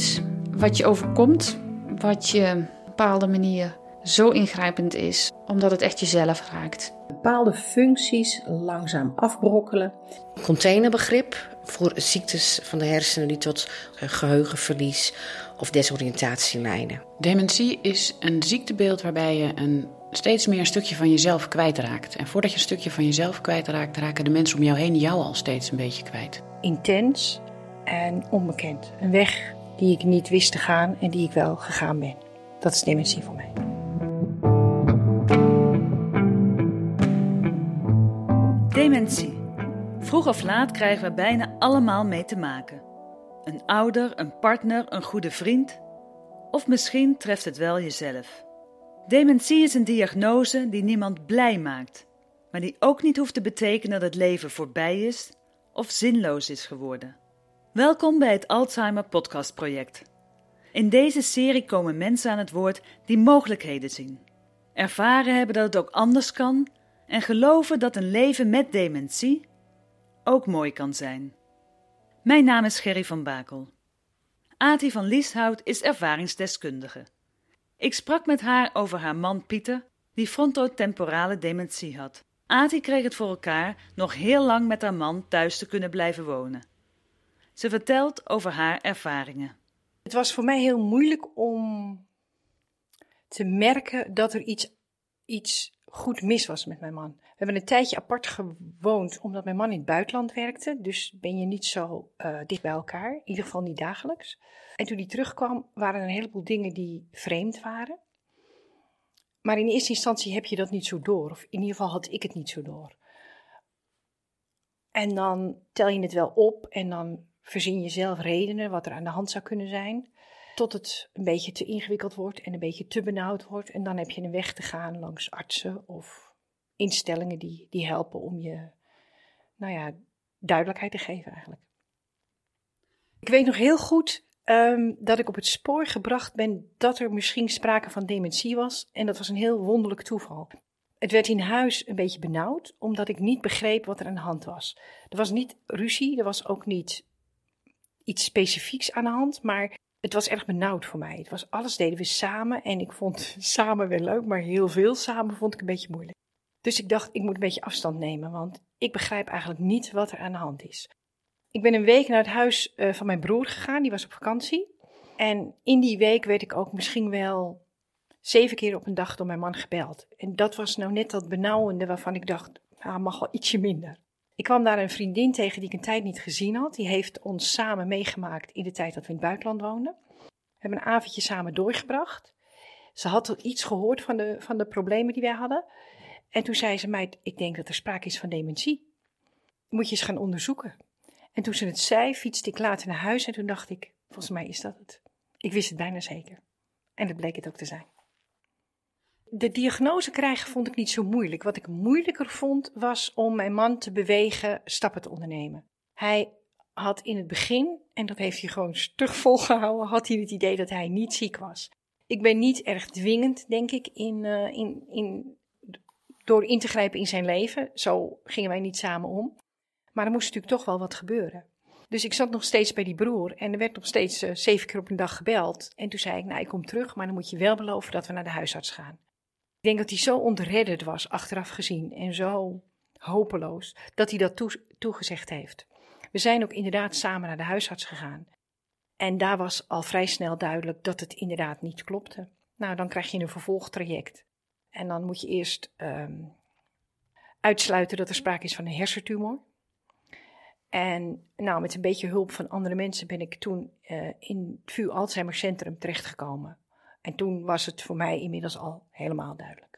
iets wat je overkomt, wat je op een bepaalde manier zo ingrijpend is, omdat het echt jezelf raakt. Bepaalde functies langzaam afbrokkelen. Containerbegrip voor ziektes van de hersenen die tot eh, geheugenverlies of desoriëntatie leiden. Dementie is een ziektebeeld waarbij je een steeds meer een stukje van jezelf kwijtraakt. En voordat je een stukje van jezelf kwijtraakt, raken de mensen om jou heen jou al steeds een beetje kwijt. Intens en onbekend. Een weg die ik niet wist te gaan en die ik wel gegaan ben. Dat is dementie voor mij. Dementie. Vroeg of laat krijgen we bijna allemaal mee te maken. Een ouder, een partner, een goede vriend. Of misschien treft het wel jezelf. Dementie is een diagnose die niemand blij maakt, maar die ook niet hoeft te betekenen dat het leven voorbij is of zinloos is geworden. Welkom bij het Alzheimer Podcast Project. In deze serie komen mensen aan het woord die mogelijkheden zien, ervaren hebben dat het ook anders kan en geloven dat een leven met dementie ook mooi kan zijn. Mijn naam is Gerry van Bakel. Ati van Lieshout is ervaringsdeskundige. Ik sprak met haar over haar man Pieter, die frontotemporale dementie had. Ati kreeg het voor elkaar nog heel lang met haar man thuis te kunnen blijven wonen. Ze vertelt over haar ervaringen. Het was voor mij heel moeilijk om te merken dat er iets, iets goed mis was met mijn man. We hebben een tijdje apart gewoond omdat mijn man in het buitenland werkte. Dus ben je niet zo uh, dicht bij elkaar, in ieder geval niet dagelijks. En toen hij terugkwam, waren er een heleboel dingen die vreemd waren. Maar in eerste instantie heb je dat niet zo door, of in ieder geval had ik het niet zo door. En dan tel je het wel op en dan verzin je zelf redenen wat er aan de hand zou kunnen zijn. Tot het een beetje te ingewikkeld wordt en een beetje te benauwd wordt. En dan heb je een weg te gaan langs artsen of instellingen die, die helpen om je, nou ja, duidelijkheid te geven eigenlijk. Ik weet nog heel goed um, dat ik op het spoor gebracht ben dat er misschien sprake van dementie was. En dat was een heel wonderlijk toeval. Het werd in huis een beetje benauwd, omdat ik niet begreep wat er aan de hand was. Er was niet ruzie, er was ook niet iets specifieks aan de hand, maar het was erg benauwd voor mij. Het was, alles deden we samen en ik vond samen wel leuk, maar heel veel samen vond ik een beetje moeilijk. Dus ik dacht, ik moet een beetje afstand nemen, want ik begrijp eigenlijk niet wat er aan de hand is. Ik ben een week naar het huis uh, van mijn broer gegaan, die was op vakantie. En in die week werd ik ook misschien wel zeven keer op een dag door mijn man gebeld. En dat was nou net dat benauwende waarvan ik dacht, nou, mag wel ietsje minder. Ik kwam daar een vriendin tegen die ik een tijd niet gezien had. Die heeft ons samen meegemaakt in de tijd dat we in het buitenland woonden. We hebben een avondje samen doorgebracht. Ze had iets gehoord van de, van de problemen die wij hadden. En toen zei ze mij, ik denk dat er sprake is van dementie. Moet je eens gaan onderzoeken. En toen ze het zei, fietste ik later naar huis en toen dacht ik, volgens mij is dat het. Ik wist het bijna zeker. En dat bleek het ook te zijn. De diagnose krijgen vond ik niet zo moeilijk. Wat ik moeilijker vond was om mijn man te bewegen stappen te ondernemen. Hij had in het begin, en dat heeft hij gewoon stug volgehouden, had hij het idee dat hij niet ziek was. Ik ben niet erg dwingend, denk ik, in, uh, in, in, door in te grijpen in zijn leven. Zo gingen wij niet samen om. Maar er moest natuurlijk toch wel wat gebeuren. Dus ik zat nog steeds bij die broer en er werd nog steeds uh, zeven keer op een dag gebeld. En toen zei ik, nou ik kom terug, maar dan moet je wel beloven dat we naar de huisarts gaan. Ik denk dat hij zo ontredderd was, achteraf gezien, en zo hopeloos, dat hij dat toe, toegezegd heeft. We zijn ook inderdaad samen naar de huisarts gegaan. En daar was al vrij snel duidelijk dat het inderdaad niet klopte. Nou, dan krijg je een vervolgtraject. En dan moet je eerst um, uitsluiten dat er sprake is van een hersentumor. En nou, met een beetje hulp van andere mensen ben ik toen uh, in het VU Alzheimer Centrum terechtgekomen. En toen was het voor mij inmiddels al helemaal duidelijk.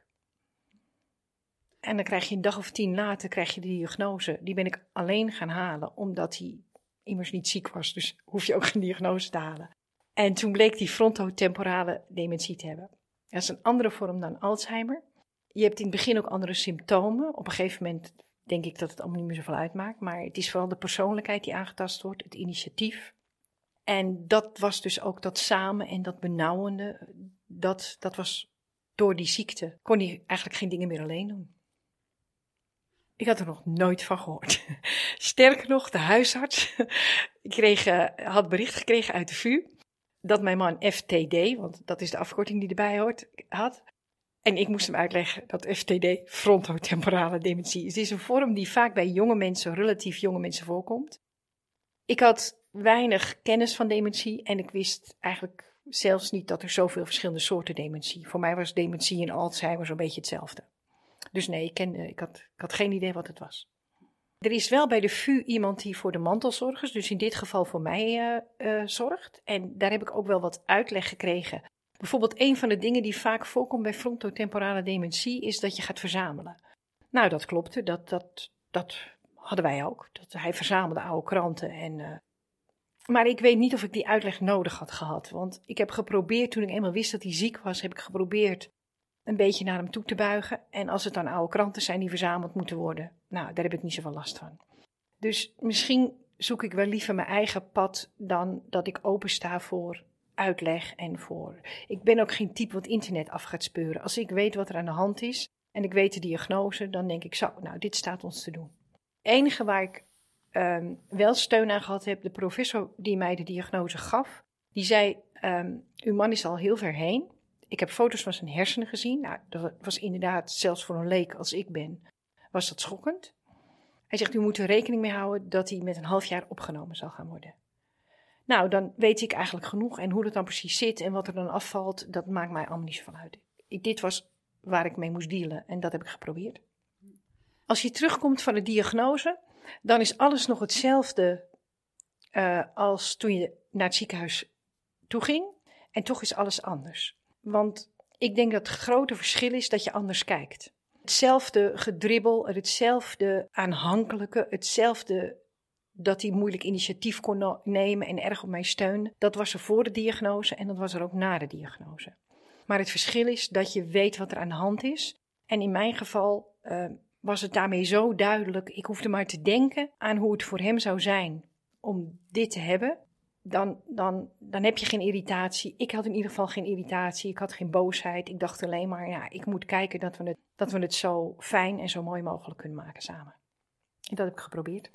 En dan krijg je een dag of tien later krijg je de diagnose. Die ben ik alleen gaan halen, omdat hij immers niet ziek was. Dus hoef je ook geen diagnose te halen. En toen bleek die frontotemporale dementie te hebben. Dat is een andere vorm dan Alzheimer. Je hebt in het begin ook andere symptomen. Op een gegeven moment denk ik dat het allemaal niet meer zoveel uitmaakt. Maar het is vooral de persoonlijkheid die aangetast wordt, het initiatief. En dat was dus ook dat samen en dat benauwende, dat, dat was door die ziekte, kon hij eigenlijk geen dingen meer alleen doen. Ik had er nog nooit van gehoord. Sterker nog, de huisarts kreeg, uh, had bericht gekregen uit de VU dat mijn man FTD, want dat is de afkorting die erbij hoort, had. En ik moest hem uitleggen dat FTD frontotemporale dementie is. Het is een vorm die vaak bij jonge mensen, relatief jonge mensen voorkomt. Ik had weinig kennis van dementie en ik wist eigenlijk zelfs niet dat er zoveel verschillende soorten dementie. Voor mij was dementie en Alzheimer zo'n beetje hetzelfde. Dus nee, ik, kende, ik, had, ik had geen idee wat het was. Er is wel bij de VU iemand die voor de mantelzorgers, dus in dit geval voor mij, uh, zorgt. En daar heb ik ook wel wat uitleg gekregen. Bijvoorbeeld een van de dingen die vaak voorkomt bij frontotemporale dementie is dat je gaat verzamelen. Nou, dat klopte, dat, dat, dat hadden wij ook. Dat, hij verzamelde oude kranten en... maar ik weet niet of ik die uitleg nodig had gehad. Want ik heb geprobeerd, toen ik eenmaal wist dat hij ziek was, heb ik geprobeerd een beetje naar hem toe te buigen. En als het dan oude kranten zijn die verzameld moeten worden, nou, daar heb ik niet zoveel last van. Dus misschien zoek ik wel liever mijn eigen pad dan dat ik opensta voor uitleg en voor. Ik ben ook geen type wat internet af gaat speuren. Als ik weet wat er aan de hand is en ik weet de diagnose, dan denk ik zo, nou, dit staat ons te doen. Het enige waar ik um, wel steun aan gehad heb, de professor die mij de diagnose gaf, die zei: um, Uw man is al heel ver heen. Ik heb foto's van zijn hersenen gezien. Nou, dat was inderdaad, zelfs voor een leek als ik ben, was dat schokkend. Hij zegt, u moet er rekening mee houden dat hij met een half jaar opgenomen zal gaan worden. Nou, dan weet ik eigenlijk genoeg. En hoe dat dan precies zit en wat er dan afvalt, dat maakt mij allemaal niet zo van uit. Ik, dit was waar ik mee moest dealen en dat heb ik geprobeerd. Als je terugkomt van de diagnose, dan is alles nog hetzelfde uh, als toen je naar het ziekenhuis toe ging. En toch is alles anders. Want ik denk dat het grote verschil is dat je anders kijkt. Hetzelfde gedribbel, hetzelfde aanhankelijke, hetzelfde dat hij moeilijk initiatief kon nemen en erg op mij steunde. Dat was er voor de diagnose en dat was er ook na de diagnose. Maar het verschil is dat je weet wat er aan de hand is. En in mijn geval uh, was het daarmee zo duidelijk. Ik hoefde maar te denken aan hoe het voor hem zou zijn om dit te hebben dan, dan, dan heb je geen irritatie. Ik had in ieder geval geen irritatie. Ik had geen boosheid. Ik dacht alleen maar, ja, ik moet kijken dat we het, dat we het zo fijn en zo mooi mogelijk kunnen maken samen. En dat heb ik geprobeerd.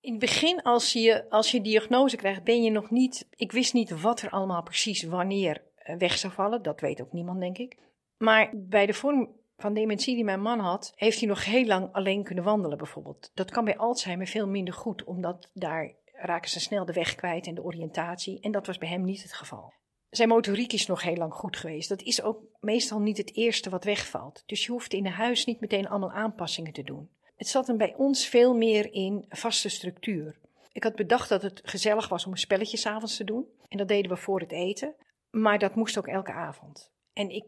In het begin, als je, als je diagnose krijgt, ben je nog niet. Ik wist niet wat er allemaal precies wanneer eh, weg zou vallen. Dat weet ook niemand, denk ik. Maar bij de vorm van dementie die mijn man had, heeft hij nog heel lang alleen kunnen wandelen, bijvoorbeeld. Dat kan bij Alzheimer veel minder goed, omdat daar raken ze snel de weg kwijt en de oriëntatie. En dat was bij hem niet het geval. Zijn motoriek is nog heel lang goed geweest. Dat is ook meestal niet het eerste wat wegvalt. Dus je hoeft in een huis niet meteen allemaal aanpassingen te doen. Het zat hem bij ons veel meer in vaste structuur. Ik had bedacht dat het gezellig was om een spelletje s'avonds te doen. En dat deden we voor het eten. Maar dat moest ook elke avond. En ik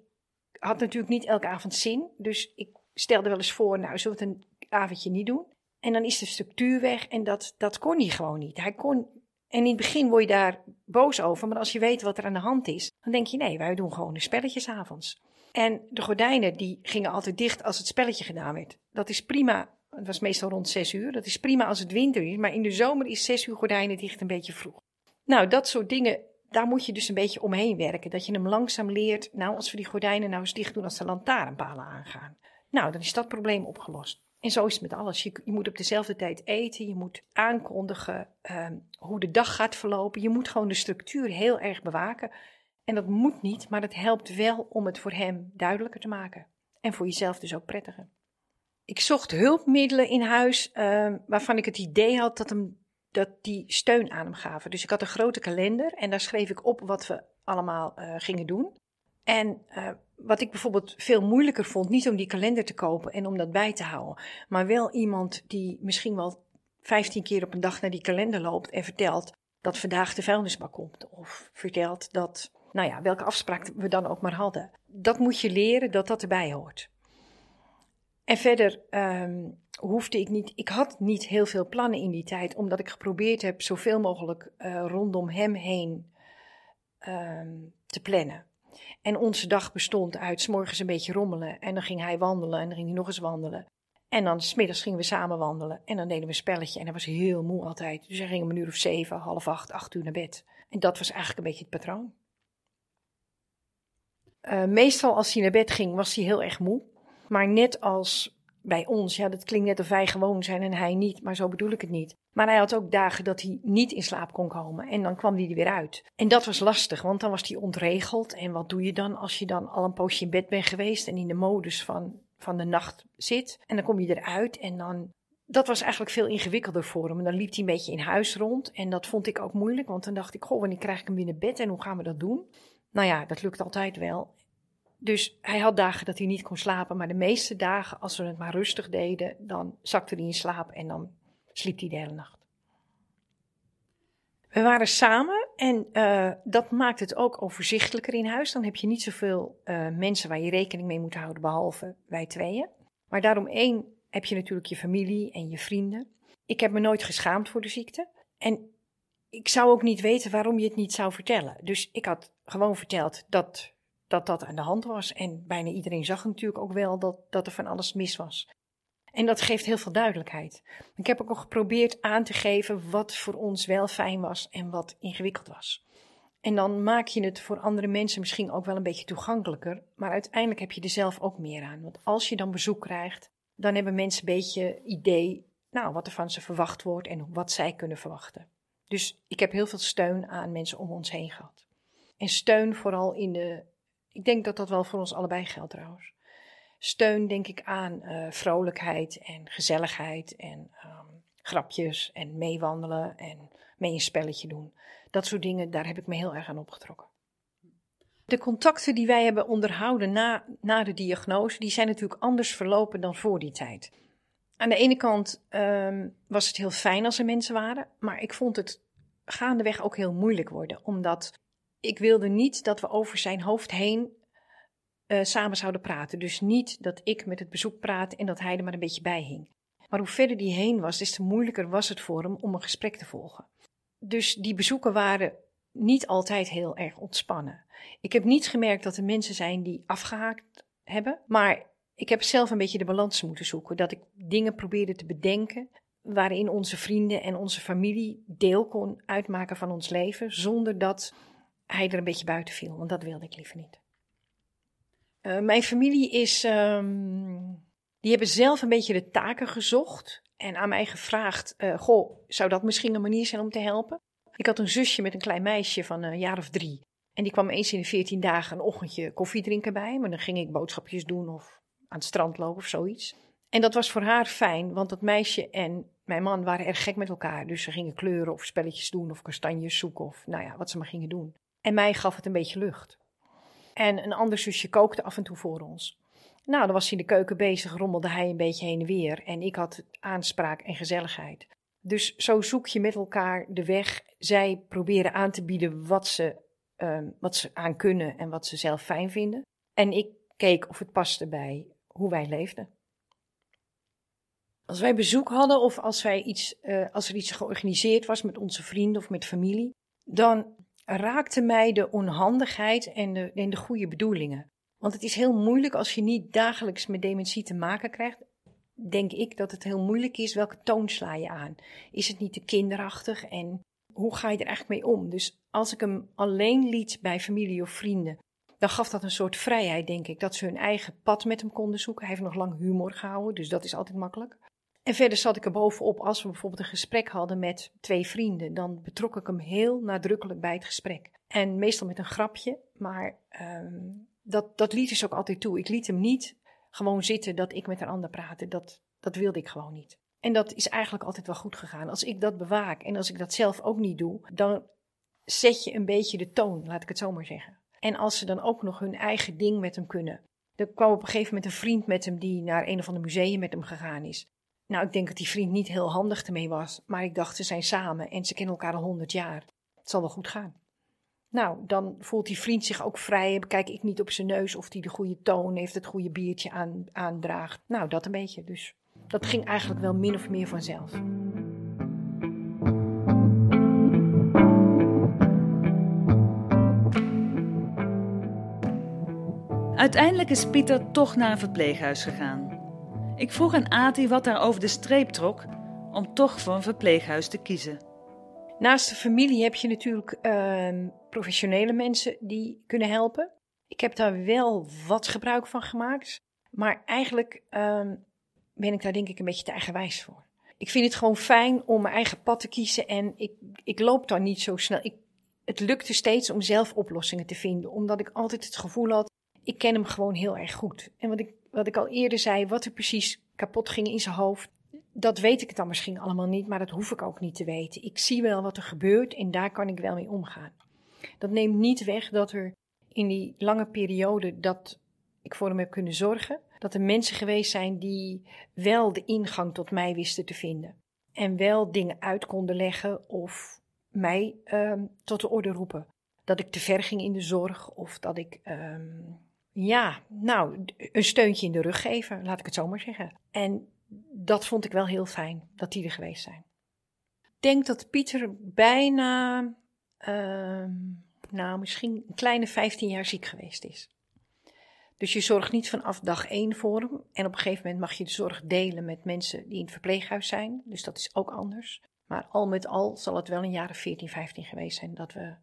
had natuurlijk niet elke avond zin. Dus ik stelde wel eens voor, nou, zullen we het een avondje niet doen? En dan is de structuur weg en dat, dat kon hij gewoon niet. Hij kon, en in het begin word je daar boos over, maar als je weet wat er aan de hand is, dan denk je nee, wij doen gewoon de spelletjes avonds. En de gordijnen die gingen altijd dicht als het spelletje gedaan werd. Dat is prima, het was meestal rond zes uur, dat is prima als het winter is, maar in de zomer is zes uur gordijnen dicht een beetje vroeg. Nou, dat soort dingen, daar moet je dus een beetje omheen werken. Dat je hem langzaam leert, nou als we die gordijnen nou eens dicht doen als de lantaarnpalen aangaan. Nou, dan is dat probleem opgelost. En zo is het met alles. Je, je moet op dezelfde tijd eten, je moet aankondigen um, hoe de dag gaat verlopen. Je moet gewoon de structuur heel erg bewaken. En dat moet niet, maar het helpt wel om het voor hem duidelijker te maken. En voor jezelf dus ook prettiger. Ik zocht hulpmiddelen in huis uh, waarvan ik het idee had dat, hem, dat die steun aan hem gaven. Dus ik had een grote kalender en daar schreef ik op wat we allemaal uh, gingen doen. En uh, wat ik bijvoorbeeld veel moeilijker vond, niet om die kalender te kopen en om dat bij te houden, maar wel iemand die misschien wel 15 keer op een dag naar die kalender loopt en vertelt dat vandaag de vuilnisbak komt. Of vertelt dat, nou ja, welke afspraak we dan ook maar hadden. Dat moet je leren dat dat erbij hoort. En verder um, hoefde ik niet, ik had niet heel veel plannen in die tijd, omdat ik geprobeerd heb zoveel mogelijk uh, rondom hem heen um, te plannen. En onze dag bestond uit s morgens een beetje rommelen. En dan ging hij wandelen en dan ging hij nog eens wandelen. En dan smiddags gingen we samen wandelen. En dan deden we een spelletje. En hij was heel moe altijd. Dus hij ging om een uur of zeven, half acht, acht uur naar bed. En dat was eigenlijk een beetje het patroon. Uh, meestal als hij naar bed ging, was hij heel erg moe. Maar net als bij ons. Ja, dat klinkt net of wij gewoon zijn en hij niet, maar zo bedoel ik het niet. Maar hij had ook dagen dat hij niet in slaap kon komen en dan kwam hij er weer uit. En dat was lastig, want dan was hij ontregeld. En wat doe je dan als je dan al een poosje in bed bent geweest en in de modus van, van de nacht zit? En dan kom je eruit en dan dat was eigenlijk veel ingewikkelder voor hem. En dan liep hij een beetje in huis rond. En dat vond ik ook moeilijk, want dan dacht ik: Goh, wanneer krijg ik hem weer naar bed en hoe gaan we dat doen? Nou ja, dat lukt altijd wel. Dus hij had dagen dat hij niet kon slapen, maar de meeste dagen, als we het maar rustig deden, dan zakte hij in slaap en dan sliep hij de hele nacht. We waren samen en uh, dat maakt het ook overzichtelijker in huis. Dan heb je niet zoveel uh, mensen waar je rekening mee moet houden, behalve wij tweeën. Maar daarom één heb je natuurlijk je familie en je vrienden. Ik heb me nooit geschaamd voor de ziekte. En ik zou ook niet weten waarom je het niet zou vertellen. Dus ik had gewoon verteld dat dat, dat aan de hand was. En bijna iedereen zag natuurlijk ook wel dat, dat er van alles mis was. En dat geeft heel veel duidelijkheid. Ik heb ook al geprobeerd aan te geven wat voor ons wel fijn was en wat ingewikkeld was. En dan maak je het voor andere mensen misschien ook wel een beetje toegankelijker. Maar uiteindelijk heb je er zelf ook meer aan. Want als je dan bezoek krijgt, dan hebben mensen een beetje idee nou, wat er van ze verwacht wordt en wat zij kunnen verwachten. Dus ik heb heel veel steun aan mensen om ons heen gehad. En steun vooral in de. Ik denk dat dat wel voor ons allebei geldt trouwens. Steun denk ik aan uh, vrolijkheid en gezelligheid en um, grapjes en meewandelen en mee een spelletje doen. Dat soort dingen, daar heb ik me heel erg aan opgetrokken. De contacten die wij hebben onderhouden na, na de diagnose, die zijn natuurlijk anders verlopen dan voor die tijd. Aan de ene kant um, was het heel fijn als er mensen waren, maar ik vond het gaandeweg ook heel moeilijk worden, omdat ik wilde niet dat we over zijn hoofd heen uh, samen zouden praten. Dus niet dat ik met het bezoek praat en dat hij er maar een beetje bij hing. Maar hoe verder die heen was, des te moeilijker was het voor hem om een gesprek te volgen. Dus die bezoeken waren niet altijd heel erg ontspannen. Ik heb niet gemerkt dat er mensen zijn die afgehaakt hebben, maar ik heb zelf een beetje de balans moeten zoeken. Dat ik dingen probeerde te bedenken waarin onze vrienden en onze familie deel kon uitmaken van ons leven, zonder dat hij er een beetje buiten viel, want dat wilde ik liever niet. Uh, mijn familie is, um, die hebben zelf een beetje de taken gezocht en aan mij gevraagd, uh, goh, zou dat misschien een manier zijn om te helpen? Ik had een zusje met een klein meisje van een jaar of drie. En die kwam eens in de veertien dagen een ochtendje koffie drinken bij. Maar dan ging ik boodschapjes doen of aan het strand lopen of zoiets. En dat was voor haar fijn, want dat meisje en mijn man waren erg gek met elkaar. Dus ze gingen kleuren of spelletjes doen of kastanjes zoeken of nou ja, wat ze maar gingen doen. En mij gaf het een beetje lucht. En een ander zusje kookte af en toe voor ons. Nou, dan was hij in de keuken bezig, rommelde hij een beetje heen en weer. En ik had aanspraak en gezelligheid. Dus zo zoek je met elkaar de weg. Zij proberen aan te bieden wat ze, uh, wat ze aan kunnen en wat ze zelf fijn vinden. En ik keek of het paste bij hoe wij leefden. Als wij bezoek hadden of als, wij iets, uh, als er iets georganiseerd was met onze vrienden of met familie, dan raakte mij de onhandigheid en de, de goede bedoelingen. Want het is heel moeilijk als je niet dagelijks met dementie te maken krijgt denk ik dat het heel moeilijk is welke toon sla je aan. Is het niet te kinderachtig en hoe ga je er eigenlijk mee om? Dus als ik hem alleen liet bij familie of vrienden, dan gaf dat een soort vrijheid, denk ik, dat ze hun eigen pad met hem konden zoeken. Hij heeft nog lang humor gehouden, dus dat is altijd makkelijk. En verder zat ik er bovenop, als we bijvoorbeeld een gesprek hadden met twee vrienden, dan betrok ik hem heel nadrukkelijk bij het gesprek. En meestal met een grapje, maar um, dat, dat liet dus ook altijd toe. Ik liet hem niet gewoon zitten dat ik met een ander praatte. Dat, dat wilde ik gewoon niet. En dat is eigenlijk altijd wel goed gegaan. Als ik dat bewaak en als ik dat zelf ook niet doe, dan zet je een beetje de toon, laat ik het zo maar zeggen. En als ze dan ook nog hun eigen ding met hem kunnen. Er kwam op een gegeven moment een vriend met hem die naar een of ander museum met hem gegaan is. Nou, ik denk dat die vriend niet heel handig ermee was, maar ik dacht ze zijn samen en ze kennen elkaar al honderd jaar. Het zal wel goed gaan. Nou, dan voelt die vriend zich ook vrij. Kijk ik niet op zijn neus of hij de goede toon heeft, het goede biertje aan, aandraagt. Nou, dat een beetje. Dus dat ging eigenlijk wel min of meer vanzelf. Uiteindelijk is Pieter toch naar een verpleeghuis gegaan. Ik vroeg aan Ati wat daar over de streep trok om toch voor een verpleeghuis te kiezen. Naast de familie heb je natuurlijk uh, professionele mensen die kunnen helpen. Ik heb daar wel wat gebruik van gemaakt. Maar eigenlijk uh, ben ik daar denk ik een beetje te eigenwijs voor. Ik vind het gewoon fijn om mijn eigen pad te kiezen en ik, ik loop dan niet zo snel. Ik, het lukte steeds om zelf oplossingen te vinden, omdat ik altijd het gevoel had, ik ken hem gewoon heel erg goed. En wat ik, wat ik al eerder zei, wat er precies kapot ging in zijn hoofd, dat weet ik dan misschien allemaal niet, maar dat hoef ik ook niet te weten. Ik zie wel wat er gebeurt en daar kan ik wel mee omgaan. Dat neemt niet weg dat er in die lange periode dat ik voor hem heb kunnen zorgen, dat er mensen geweest zijn die wel de ingang tot mij wisten te vinden. En wel dingen uit konden leggen of mij um, tot de orde roepen. Dat ik te ver ging in de zorg of dat ik, um, ja, nou, een steuntje in de rug geven, laat ik het zo maar zeggen. En dat vond ik wel heel fijn, dat die er geweest zijn. Ik denk dat Pieter bijna, um, nou, misschien een kleine 15 jaar ziek geweest is. Dus je zorgt niet vanaf dag één voor hem. En op een gegeven moment mag je de zorg delen met mensen die in het verpleeghuis zijn. Dus dat is ook anders. Maar al met al zal het wel een jaar of 14, 15 geweest zijn dat we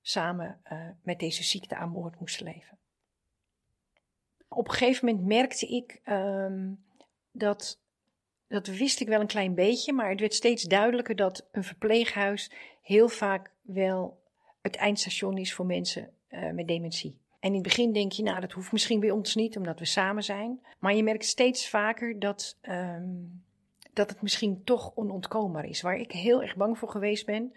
samen uh, met deze ziekte aan boord moesten leven. Op een gegeven moment merkte ik um, dat, dat wist ik wel een klein beetje, maar het werd steeds duidelijker dat een verpleeghuis heel vaak wel het eindstation is voor mensen uh, met dementie. En in het begin denk je, nou, dat hoeft misschien bij ons niet, omdat we samen zijn. Maar je merkt steeds vaker dat, um, dat het misschien toch onontkoombaar is. Waar ik heel erg bang voor geweest ben.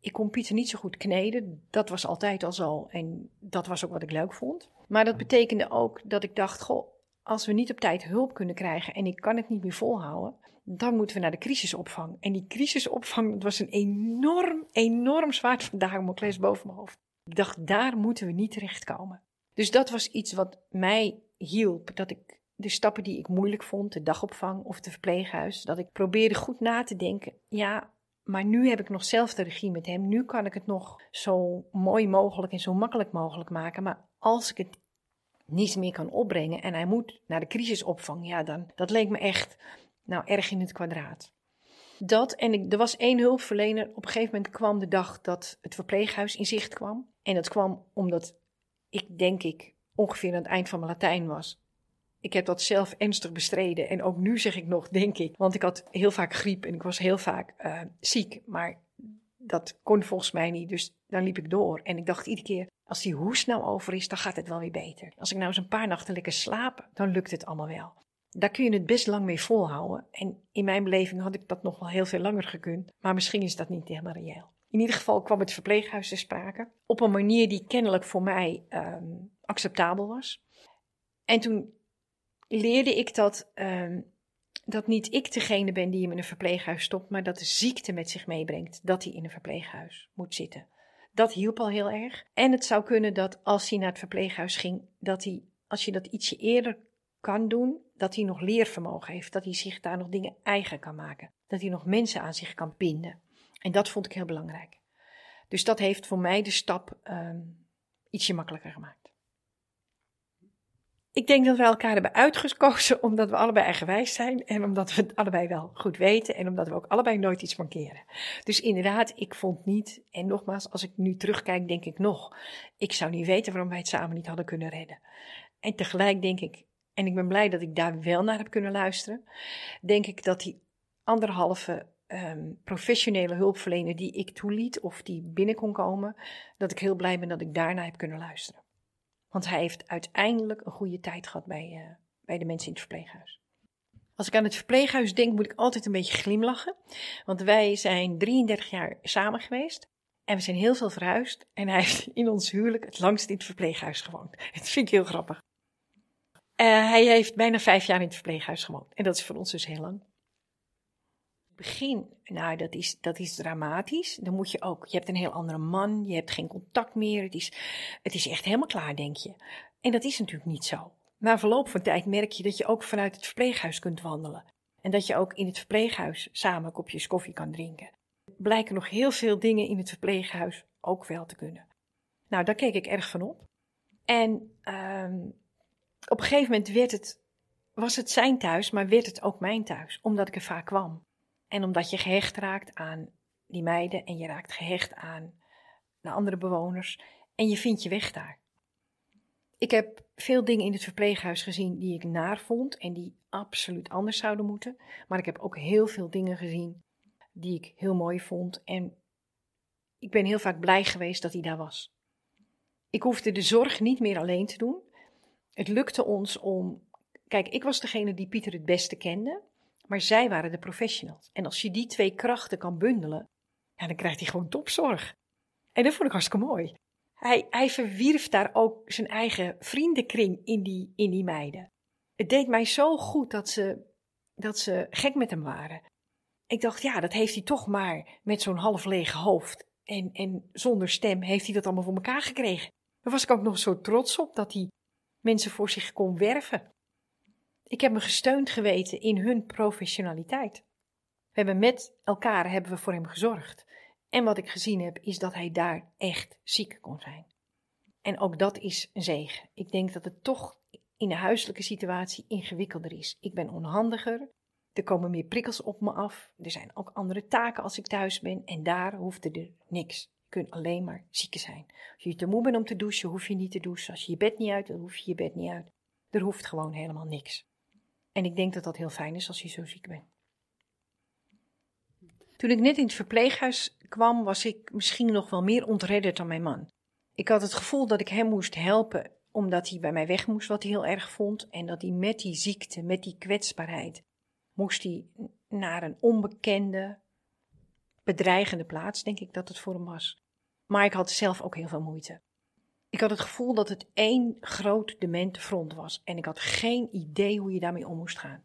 Ik kon Pieter niet zo goed kneden. Dat was altijd al zo. En dat was ook wat ik leuk vond. Maar dat betekende ook dat ik dacht, goh, als we niet op tijd hulp kunnen krijgen en ik kan het niet meer volhouden, dan moeten we naar de crisisopvang. En die crisisopvang, dat was een enorm, enorm zwaard van Damocles boven mijn hoofd. Ik dacht, daar moeten we niet terechtkomen. Dus dat was iets wat mij hielp. Dat ik de stappen die ik moeilijk vond, de dagopvang of het verpleeghuis, dat ik probeerde goed na te denken. Ja, maar nu heb ik nog zelf de regie met hem. Nu kan ik het nog zo mooi mogelijk en zo makkelijk mogelijk maken. Maar als ik het niet meer kan opbrengen en hij moet naar de crisisopvang, ja, dan dat leek me echt nou erg in het kwadraat. Dat en ik, er was één hulpverlener. Op een gegeven moment kwam de dag dat het verpleeghuis in zicht kwam. En dat kwam omdat ik denk ik ongeveer aan het eind van mijn Latijn was. Ik heb dat zelf ernstig bestreden. En ook nu zeg ik nog, denk ik. Want ik had heel vaak griep en ik was heel vaak uh, ziek. Maar dat kon volgens mij niet. Dus dan liep ik door. En ik dacht iedere keer, als die hoest nou over is, dan gaat het wel weer beter. Als ik nou eens een paar nachten lekker slaap, dan lukt het allemaal wel. Daar kun je het best lang mee volhouden. En in mijn beleving had ik dat nog wel heel veel langer gekund. Maar misschien is dat niet helemaal reëel. In ieder geval kwam het verpleeghuis te sprake. Op een manier die kennelijk voor mij um, acceptabel was. En toen leerde ik dat, um, dat niet ik degene ben die hem in een verpleeghuis stopt, maar dat de ziekte met zich meebrengt dat hij in een verpleeghuis moet zitten. Dat hielp al heel erg. En het zou kunnen dat als hij naar het verpleeghuis ging, dat hij, als je dat ietsje eerder kan doen, dat hij nog leervermogen heeft, dat hij zich daar nog dingen eigen kan maken, dat hij nog mensen aan zich kan binden. En dat vond ik heel belangrijk. Dus dat heeft voor mij de stap um, ietsje makkelijker gemaakt. Ik denk dat we elkaar hebben uitgekozen omdat we allebei eigenwijs zijn en omdat we het allebei wel goed weten en omdat we ook allebei nooit iets mankeren. Dus inderdaad, ik vond niet, en nogmaals, als ik nu terugkijk, denk ik nog, ik zou niet weten waarom wij het samen niet hadden kunnen redden. En tegelijk denk ik, en ik ben blij dat ik daar wel naar heb kunnen luisteren, denk ik dat die anderhalve um, professionele hulpverlener die ik toeliet of die binnen kon komen, dat ik heel blij ben dat ik daarna heb kunnen luisteren. Want hij heeft uiteindelijk een goede tijd gehad bij, uh, bij de mensen in het verpleeghuis. Als ik aan het verpleeghuis denk, moet ik altijd een beetje glimlachen. Want wij zijn 33 jaar samen geweest. En we zijn heel veel verhuisd. En hij heeft in ons huwelijk het langst in het verpleeghuis gewoond. Dat vind ik heel grappig. Uh, hij heeft bijna vijf jaar in het verpleeghuis gewoond. En dat is voor ons dus heel lang begin, nou, dat is, dat is dramatisch. Dan moet je ook, je hebt een heel andere man, je hebt geen contact meer. Het is, het is echt helemaal klaar, denk je. En dat is natuurlijk niet zo. Na verloop van tijd merk je dat je ook vanuit het verpleeghuis kunt wandelen. En dat je ook in het verpleeghuis samen kopjes koffie kan drinken. Blijken nog heel veel dingen in het verpleeghuis ook wel te kunnen. Nou, daar keek ik erg van op. En um, op een gegeven moment werd het, was het zijn thuis, maar werd het ook mijn thuis, omdat ik er vaak kwam. En omdat je gehecht raakt aan die meiden en je raakt gehecht aan de andere bewoners en je vindt je weg daar. Ik heb veel dingen in het verpleeghuis gezien die ik naar vond en die absoluut anders zouden moeten. Maar ik heb ook heel veel dingen gezien die ik heel mooi vond. En ik ben heel vaak blij geweest dat hij daar was. Ik hoefde de zorg niet meer alleen te doen. Het lukte ons om. Kijk, ik was degene die Pieter het beste kende, maar zij waren de professionals. En als je die twee krachten kan bundelen, ja, dan krijgt hij gewoon topzorg. En dat vond ik hartstikke mooi. Hij, hij verwierf daar ook zijn eigen vriendenkring in die, in die meiden. Het deed mij zo goed dat ze, dat ze gek met hem waren. Ik dacht, ja, dat heeft hij toch maar met zo'n half leeg hoofd en, en zonder stem heeft hij dat allemaal voor elkaar gekregen. Daar was ik ook nog zo trots op dat hij mensen voor zich kon werven. Ik heb me gesteund geweten in hun professionaliteit. We hebben met elkaar hebben we voor hem gezorgd. En wat ik gezien heb, is dat hij daar echt ziek kon zijn. En ook dat is een zegen. Ik denk dat het toch in de huiselijke situatie ingewikkelder is. Ik ben onhandiger. Er komen meer prikkels op me af. Er zijn ook andere taken als ik thuis ben. En daar hoefde er niks. Je kunt alleen maar zieken zijn. Als je te moe bent om te douchen, hoef je niet te douchen. Als je je bed niet uit, dan hoef je je bed niet uit. Er hoeft gewoon helemaal niks. En ik denk dat dat heel fijn is als je zo ziek bent. Toen ik net in het verpleeghuis kwam, was ik misschien nog wel meer ontredderd dan mijn man. Ik had het gevoel dat ik hem moest helpen omdat hij bij mij weg moest, wat hij heel erg vond. En dat hij met die ziekte, met die kwetsbaarheid, moest hij naar een onbekende, bedreigende plaats, denk ik dat het voor hem was. Maar ik had zelf ook heel veel moeite. Ik had het gevoel dat het één groot demente front was en ik had geen idee hoe je daarmee om moest gaan.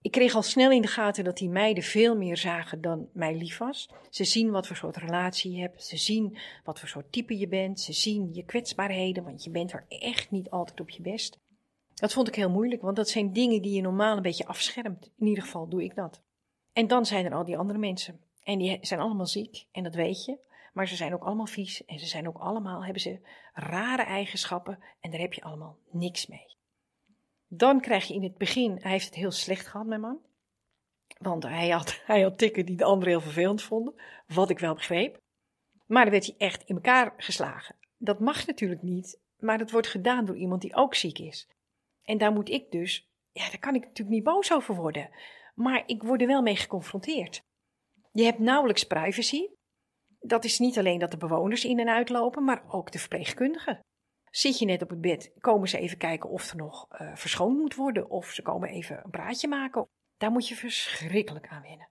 Ik kreeg al snel in de gaten dat die meiden veel meer zagen dan mij lief was. Ze zien wat voor soort relatie je hebt, ze zien wat voor soort type je bent, ze zien je kwetsbaarheden, want je bent er echt niet altijd op je best. Dat vond ik heel moeilijk, want dat zijn dingen die je normaal een beetje afschermt. In ieder geval doe ik dat. En dan zijn er al die andere mensen. En die zijn allemaal ziek, en dat weet je. Maar ze zijn ook allemaal vies en ze zijn ook allemaal, hebben ze rare eigenschappen en daar heb je allemaal niks mee. Dan krijg je in het begin, hij heeft het heel slecht gehad, mijn man. Want hij had, hij had tikken die de anderen heel vervelend vonden, wat ik wel begreep. Maar dan werd hij echt in elkaar geslagen. Dat mag natuurlijk niet, maar dat wordt gedaan door iemand die ook ziek is. En daar moet ik dus, ja, daar kan ik natuurlijk niet boos over worden. Maar ik word er wel mee geconfronteerd. Je hebt nauwelijks privacy. Dat is niet alleen dat de bewoners in en uitlopen, maar ook de verpleegkundigen. Zit je net op het bed, komen ze even kijken of er nog uh, verschoond moet worden, of ze komen even een praatje maken. Daar moet je verschrikkelijk aan wennen.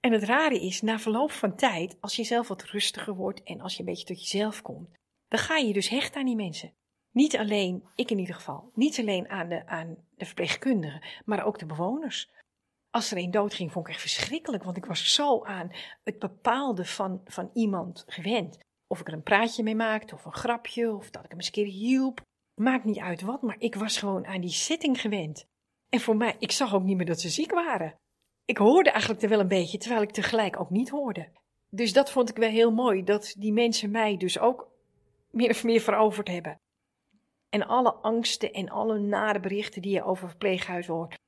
En het rare is, na verloop van tijd, als je zelf wat rustiger wordt en als je een beetje tot jezelf komt, dan ga je dus hechten aan die mensen. Niet alleen, ik in ieder geval, niet alleen aan de, aan de verpleegkundigen, maar ook de bewoners. Als er een dood ging, vond ik echt verschrikkelijk, want ik was zo aan het bepaalde van, van iemand gewend. Of ik er een praatje mee maakte, of een grapje, of dat ik hem eens een keer hielp. Maakt niet uit wat, maar ik was gewoon aan die zitting gewend. En voor mij, ik zag ook niet meer dat ze ziek waren. Ik hoorde eigenlijk er wel een beetje, terwijl ik tegelijk ook niet hoorde. Dus dat vond ik wel heel mooi, dat die mensen mij dus ook meer of meer veroverd hebben. En alle angsten en alle nare berichten die je over verpleeghuis hoort,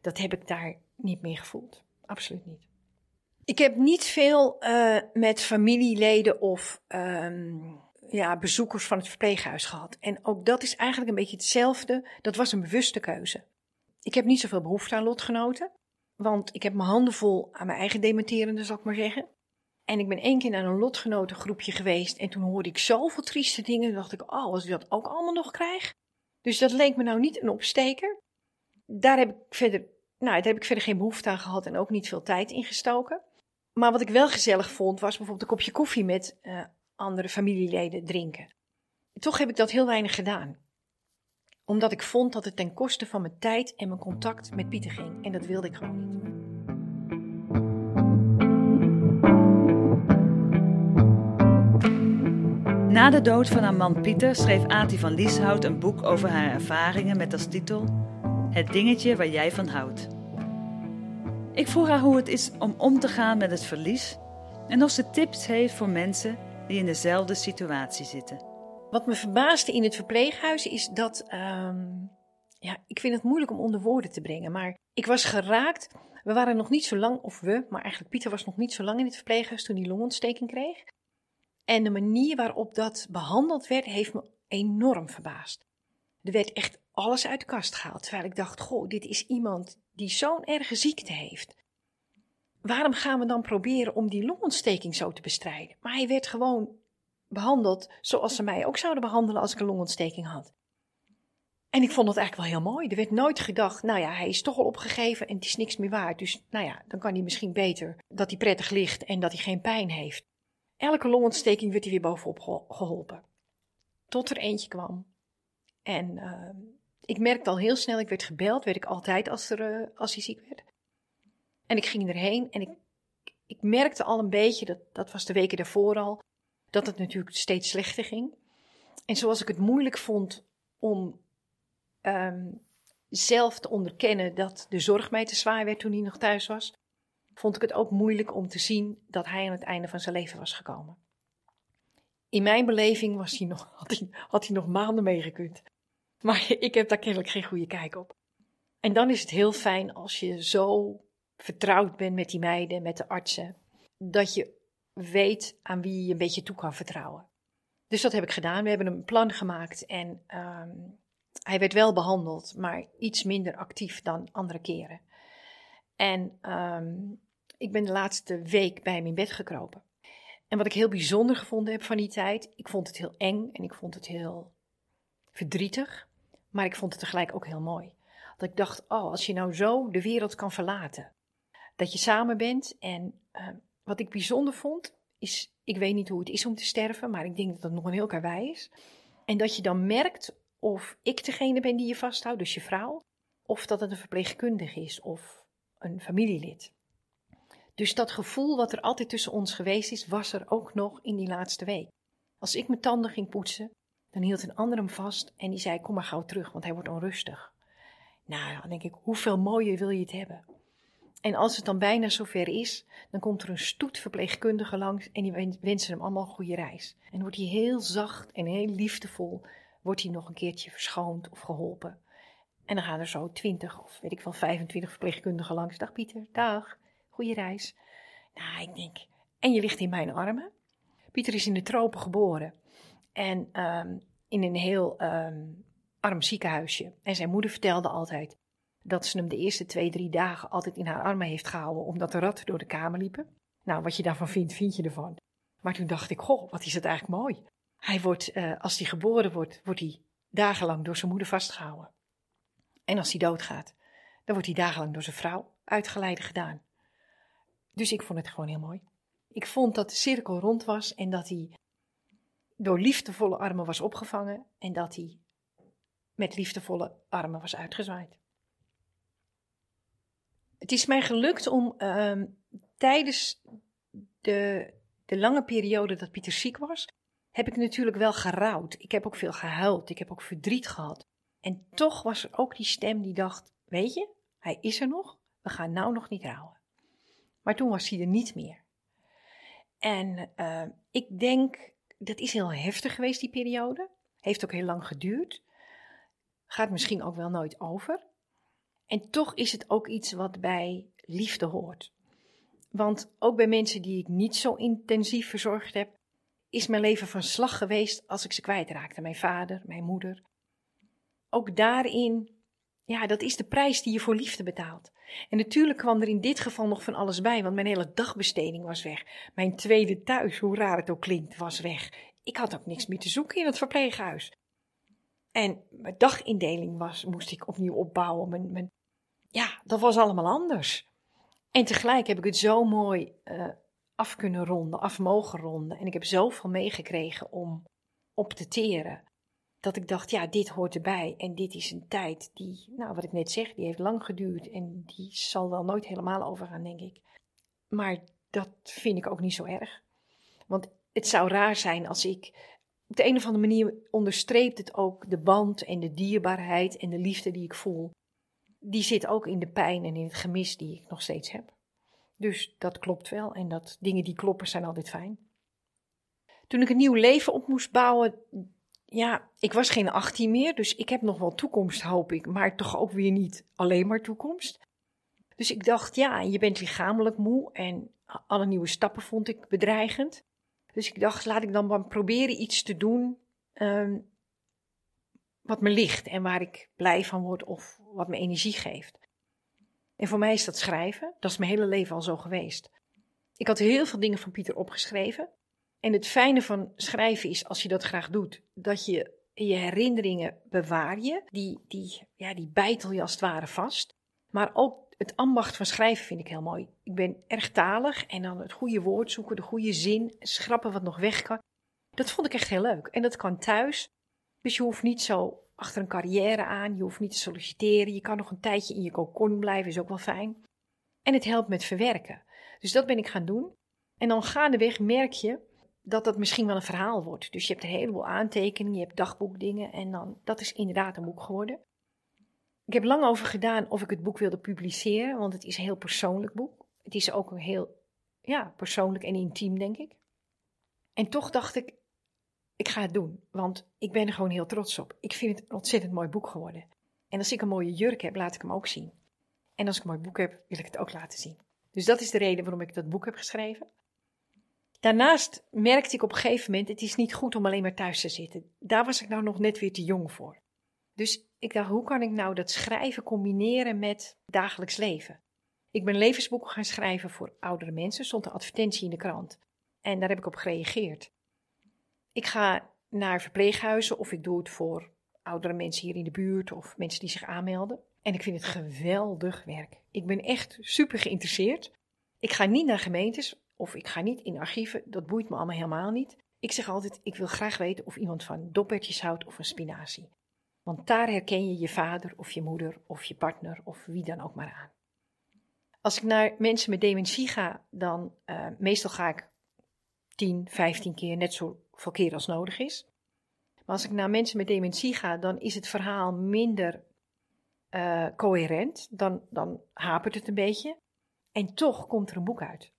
dat heb ik daar niet meer gevoeld. Absoluut niet. Ik heb niet veel uh, met familieleden of um, ja, bezoekers van het verpleeghuis gehad. En ook dat is eigenlijk een beetje hetzelfde. Dat was een bewuste keuze. Ik heb niet zoveel behoefte aan lotgenoten. Want ik heb mijn handen vol aan mijn eigen dementerende, zal ik maar zeggen. En ik ben één keer naar een lotgenotengroepje geweest en toen hoorde ik zoveel trieste dingen. Toen dacht ik, oh, als ik dat ook allemaal nog krijg. Dus dat leek me nou niet een opsteker. Daar heb ik verder, nou, daar heb ik verder geen behoefte aan gehad en ook niet veel tijd in gestoken. Maar wat ik wel gezellig vond, was bijvoorbeeld een kopje koffie met uh, andere familieleden drinken. Toch heb ik dat heel weinig gedaan. Omdat ik vond dat het ten koste van mijn tijd en mijn contact met Pieter ging. En dat wilde ik gewoon niet. Na de dood van haar man Pieter schreef Ati van Lieshout een boek over haar ervaringen met als titel Het dingetje waar jij van houdt. Ik vroeg haar hoe het is om om te gaan met het verlies en of ze tips heeft voor mensen die in dezelfde situatie zitten. Wat me verbaasde in het verpleeghuis is dat, um, ja, ik vind het moeilijk om onder woorden te brengen, maar ik was geraakt. We waren nog niet zo lang, of we, maar eigenlijk Pieter was nog niet zo lang in het verpleeghuis toen hij longontsteking kreeg. En de manier waarop dat behandeld werd, heeft me enorm verbaasd. Er werd echt alles uit de kast gehaald, terwijl ik dacht, goh, dit is iemand die zo'n erge ziekte heeft. Waarom gaan we dan proberen om die longontsteking zo te bestrijden? Maar hij werd gewoon behandeld zoals ze mij ook zouden behandelen als ik een longontsteking had. En ik vond het eigenlijk wel heel mooi. Er werd nooit gedacht, nou ja, hij is toch al opgegeven en het is niks meer waard. Dus nou ja, dan kan hij misschien beter dat hij prettig ligt en dat hij geen pijn heeft. Elke longontsteking werd hij weer bovenop geholpen. Tot er eentje kwam. En uh, ik merkte al heel snel, ik werd gebeld, werd ik altijd als, er, uh, als hij ziek werd. En ik ging erheen en ik, ik merkte al een beetje, dat, dat was de weken daarvoor al, dat het natuurlijk steeds slechter ging. En zoals ik het moeilijk vond om um, zelf te onderkennen dat de zorg mij te zwaar werd toen hij nog thuis was, vond ik het ook moeilijk om te zien dat hij aan het einde van zijn leven was gekomen. In mijn beleving was hij nog, had, hij, had hij nog maanden meegekund. Maar ik heb daar kennelijk geen goede kijk op. En dan is het heel fijn als je zo vertrouwd bent met die meiden, met de artsen, dat je weet aan wie je een beetje toe kan vertrouwen. Dus dat heb ik gedaan. We hebben een plan gemaakt en um, hij werd wel behandeld, maar iets minder actief dan andere keren. En um, ik ben de laatste week bij hem in bed gekropen. En wat ik heel bijzonder gevonden heb van die tijd, ik vond het heel eng en ik vond het heel verdrietig, maar ik vond het tegelijk ook heel mooi. Dat ik dacht, oh, als je nou zo de wereld kan verlaten, dat je samen bent. En uh, wat ik bijzonder vond, is, ik weet niet hoe het is om te sterven, maar ik denk dat het nog een heel karwei is. En dat je dan merkt of ik degene ben die je vasthoudt, dus je vrouw, of dat het een verpleegkundige is of een familielid. Dus dat gevoel wat er altijd tussen ons geweest is, was er ook nog in die laatste week. Als ik mijn tanden ging poetsen, dan hield een ander hem vast en die zei: Kom maar gauw terug, want hij wordt onrustig. Nou, dan denk ik: hoeveel mooier wil je het hebben? En als het dan bijna zover is, dan komt er een stoet verpleegkundige langs en die wensen hem allemaal een goede reis. En wordt hij heel zacht en heel liefdevol, wordt hij nog een keertje verschoond of geholpen. En dan gaan er zo twintig of weet ik wel, 25 verpleegkundigen langs. Dag Pieter, dag, goede reis. Nou, ik denk, en je ligt in mijn armen. Pieter is in de tropen geboren en um, in een heel um, arm ziekenhuisje. En zijn moeder vertelde altijd dat ze hem de eerste twee, drie dagen altijd in haar armen heeft gehouden, omdat de ratten door de kamer liepen. Nou, wat je daarvan vindt, vind je ervan. Maar toen dacht ik, goh, wat is het eigenlijk mooi. Hij wordt, uh, als hij geboren wordt, wordt hij dagenlang door zijn moeder vastgehouden. En als hij doodgaat, dan wordt hij dagenlang door zijn vrouw uitgeleide gedaan. Dus ik vond het gewoon heel mooi. Ik vond dat de cirkel rond was en dat hij door liefdevolle armen was opgevangen en dat hij met liefdevolle armen was uitgezwaaid. Het is mij gelukt om uh, tijdens de, de lange periode dat Pieter ziek was, heb ik natuurlijk wel gerouwd. Ik heb ook veel gehuild. Ik heb ook verdriet gehad. En toch was er ook die stem die dacht: Weet je, hij is er nog. We gaan nou nog niet rouwen. Maar toen was hij er niet meer. En uh, ik denk, dat is heel heftig geweest, die periode. Heeft ook heel lang geduurd. Gaat misschien ook wel nooit over. En toch is het ook iets wat bij liefde hoort. Want ook bij mensen die ik niet zo intensief verzorgd heb, is mijn leven van slag geweest als ik ze kwijtraakte. Mijn vader, mijn moeder. Ook daarin, ja, dat is de prijs die je voor liefde betaalt. En natuurlijk kwam er in dit geval nog van alles bij, want mijn hele dagbesteding was weg. Mijn tweede thuis, hoe raar het ook klinkt, was weg. Ik had ook niks meer te zoeken in het verpleeghuis. En mijn dagindeling was, moest ik opnieuw opbouwen. Mijn, mijn, ja, dat was allemaal anders. En tegelijk heb ik het zo mooi uh, af kunnen ronden, af mogen ronden. En ik heb zoveel meegekregen om op te teren. Dat ik dacht, ja, dit hoort erbij. En dit is een tijd die, nou wat ik net zeg, die heeft lang geduurd. En die zal wel nooit helemaal overgaan, denk ik. Maar dat vind ik ook niet zo erg. Want het zou raar zijn als ik. Op de een of andere manier onderstreept het ook de band en de dierbaarheid en de liefde die ik voel. Die zit ook in de pijn en in het gemis die ik nog steeds heb. Dus dat klopt wel en dat dingen die kloppen zijn altijd fijn. Toen ik een nieuw leven op moest bouwen, ja, ik was geen 18 meer, dus ik heb nog wel toekomst, hoop ik, maar toch ook weer niet alleen maar toekomst. Dus ik dacht, ja, je bent lichamelijk moe en alle nieuwe stappen vond ik bedreigend. Dus ik dacht, laat ik dan maar proberen iets te doen um, wat me ligt en waar ik blij van word of wat me energie geeft. En voor mij is dat schrijven. Dat is mijn hele leven al zo geweest. Ik had heel veel dingen van Pieter opgeschreven. En het fijne van schrijven is, als je dat graag doet, dat je je herinneringen bewaar je. Die, die, ja, die bijtel je als het ware vast. Maar ook het ambacht van schrijven vind ik heel mooi. Ik ben erg talig en dan het goede woord zoeken, de goede zin, schrappen wat nog weg kan. Dat vond ik echt heel leuk. En dat kan thuis. Dus je hoeft niet zo achter een carrière aan, je hoeft niet te solliciteren. Je kan nog een tijdje in je cocon blijven, is ook wel fijn. En het helpt met verwerken. Dus dat ben ik gaan doen. En dan gaandeweg merk je dat dat misschien wel een verhaal wordt. Dus je hebt een heleboel aantekeningen, je hebt dagboekdingen en dan, dat is inderdaad een boek geworden. Ik heb lang over gedaan of ik het boek wilde publiceren, want het is een heel persoonlijk boek. Het is ook een heel ja, persoonlijk en intiem, denk ik. En toch dacht ik, ik ga het doen, want ik ben er gewoon heel trots op. Ik vind het een ontzettend mooi boek geworden. En als ik een mooie jurk heb, laat ik hem ook zien. En als ik een mooi boek heb, wil ik het ook laten zien. Dus dat is de reden waarom ik dat boek heb geschreven. Daarnaast merkte ik op een gegeven moment, het is niet goed om alleen maar thuis te zitten. Daar was ik nou nog net weer te jong voor. Dus ik dacht, hoe kan ik nou dat schrijven combineren met dagelijks leven? Ik ben levensboeken gaan schrijven voor oudere mensen, stond een advertentie in de krant. En daar heb ik op gereageerd. Ik ga naar verpleeghuizen of ik doe het voor oudere mensen hier in de buurt of mensen die zich aanmelden. En ik vind het geweldig werk. Ik ben echt super geïnteresseerd. Ik ga niet naar gemeentes of ik ga niet in archieven, dat boeit me allemaal helemaal niet. Ik zeg altijd, ik wil graag weten of iemand van doppertjes houdt of een spinazie. Want daar herken je je vader of je moeder of je partner of wie dan ook maar aan. Als ik naar mensen met dementie ga, dan uh, meestal ga ik 10, 15 keer, net zoveel keer als nodig is. Maar als ik naar mensen met dementie ga, dan is het verhaal minder uh, coherent. Dan, dan hapert het een beetje. En toch komt er een boek uit.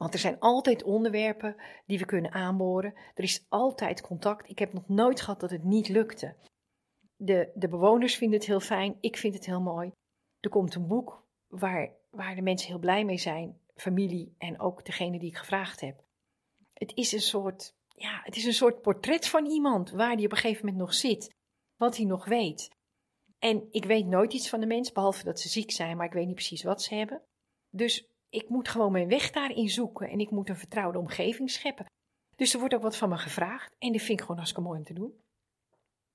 Want er zijn altijd onderwerpen die we kunnen aanboren. Er is altijd contact. Ik heb nog nooit gehad dat het niet lukte. De, de bewoners vinden het heel fijn. Ik vind het heel mooi. Er komt een boek waar, waar de mensen heel blij mee zijn. Familie en ook degene die ik gevraagd heb. Het is een soort, ja, het is een soort portret van iemand waar die op een gegeven moment nog zit. Wat hij nog weet. En ik weet nooit iets van de mens, behalve dat ze ziek zijn, maar ik weet niet precies wat ze hebben. Dus ik moet gewoon mijn weg daarin zoeken en ik moet een vertrouwde omgeving scheppen. Dus er wordt ook wat van me gevraagd en dat vind ik gewoon hartstikke mooi om te doen.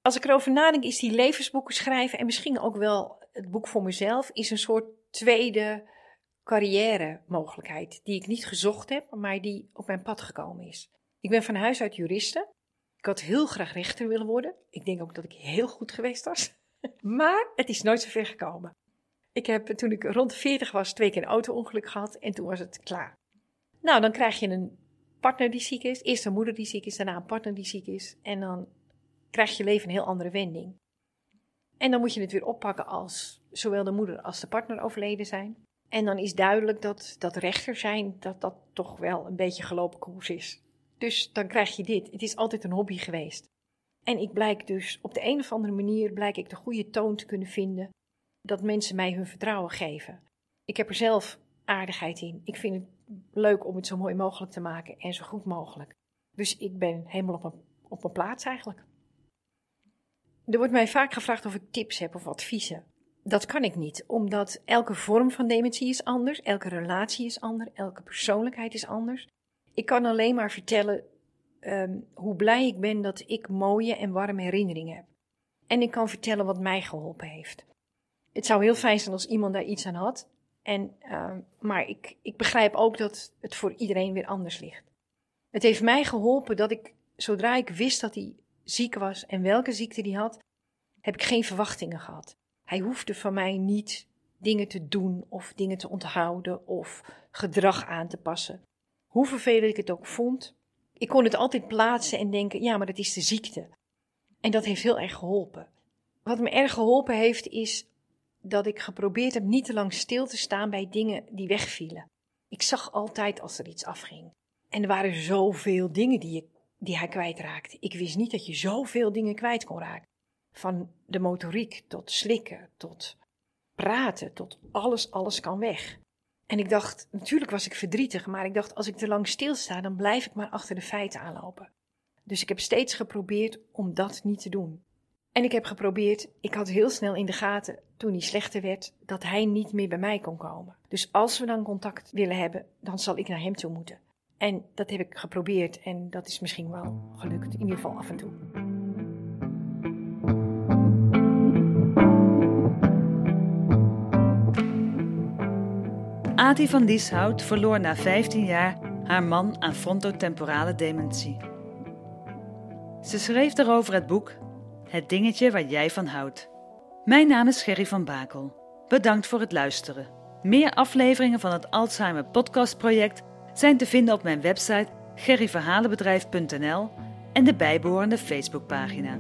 Als ik erover nadenk, is die levensboeken schrijven en misschien ook wel het boek voor mezelf, is een soort tweede carrière mogelijkheid die ik niet gezocht heb, maar die op mijn pad gekomen is. Ik ben van huis uit juriste. Ik had heel graag rechter willen worden. Ik denk ook dat ik heel goed geweest was. Maar het is nooit zo ver gekomen. Ik heb toen ik rond de 40 was twee keer een auto-ongeluk gehad en toen was het klaar. Nou, dan krijg je een partner die ziek is, eerst een moeder die ziek is, daarna een partner die ziek is en dan krijgt je leven een heel andere wending. En dan moet je het weer oppakken als zowel de moeder als de partner overleden zijn. En dan is duidelijk dat dat rechter zijn, dat dat toch wel een beetje gelopen koers is. Dus dan krijg je dit. Het is altijd een hobby geweest. En ik blijk dus op de een of andere manier blijk ik de goede toon te kunnen vinden dat mensen mij hun vertrouwen geven. Ik heb er zelf aardigheid in. Ik vind het leuk om het zo mooi mogelijk te maken en zo goed mogelijk. Dus ik ben helemaal op mijn, op mijn plaats eigenlijk. Er wordt mij vaak gevraagd of ik tips heb of adviezen. Dat kan ik niet, omdat elke vorm van dementie is anders, elke relatie is anders, elke persoonlijkheid is anders. Ik kan alleen maar vertellen um, hoe blij ik ben dat ik mooie en warme herinneringen heb. En ik kan vertellen wat mij geholpen heeft het zou heel fijn zijn als iemand daar iets aan had. En, uh, maar ik, ik begrijp ook dat het voor iedereen weer anders ligt. Het heeft mij geholpen dat ik, zodra ik wist dat hij ziek was en welke ziekte hij had, heb ik geen verwachtingen gehad. Hij hoefde van mij niet dingen te doen of dingen te onthouden of gedrag aan te passen. Hoe vervelend ik het ook vond, ik kon het altijd plaatsen en denken: ja, maar dat is de ziekte. En dat heeft heel erg geholpen. Wat me erg geholpen heeft, is dat ik geprobeerd heb niet te lang stil te staan bij dingen die wegvielen. Ik zag altijd als er iets afging. En er waren zoveel dingen die, ik, die hij kwijtraakte. Ik wist niet dat je zoveel dingen kwijt kon raken. Van de motoriek tot slikken, tot praten, tot alles, alles kan weg. En ik dacht, natuurlijk was ik verdrietig, maar ik dacht, als ik te lang stilsta, dan blijf ik maar achter de feiten aanlopen. Dus ik heb steeds geprobeerd om dat niet te doen. En ik heb geprobeerd, ik had heel snel in de gaten toen hij slechter werd, dat hij niet meer bij mij kon komen. Dus als we dan contact willen hebben, dan zal ik naar hem toe moeten. En dat heb ik geprobeerd en dat is misschien wel gelukt, in ieder geval af en toe. Ati van Lieshout verloor na 15 jaar haar man aan frontotemporale dementie. Ze schreef daarover het boek Het dingetje waar jij van houdt. Mijn naam is Gerry van Bakel. Bedankt voor het luisteren. Meer afleveringen van het Alzheimer Podcast Project zijn te vinden op mijn website gerryverhalenbedrijf.nl en de bijbehorende Facebookpagina.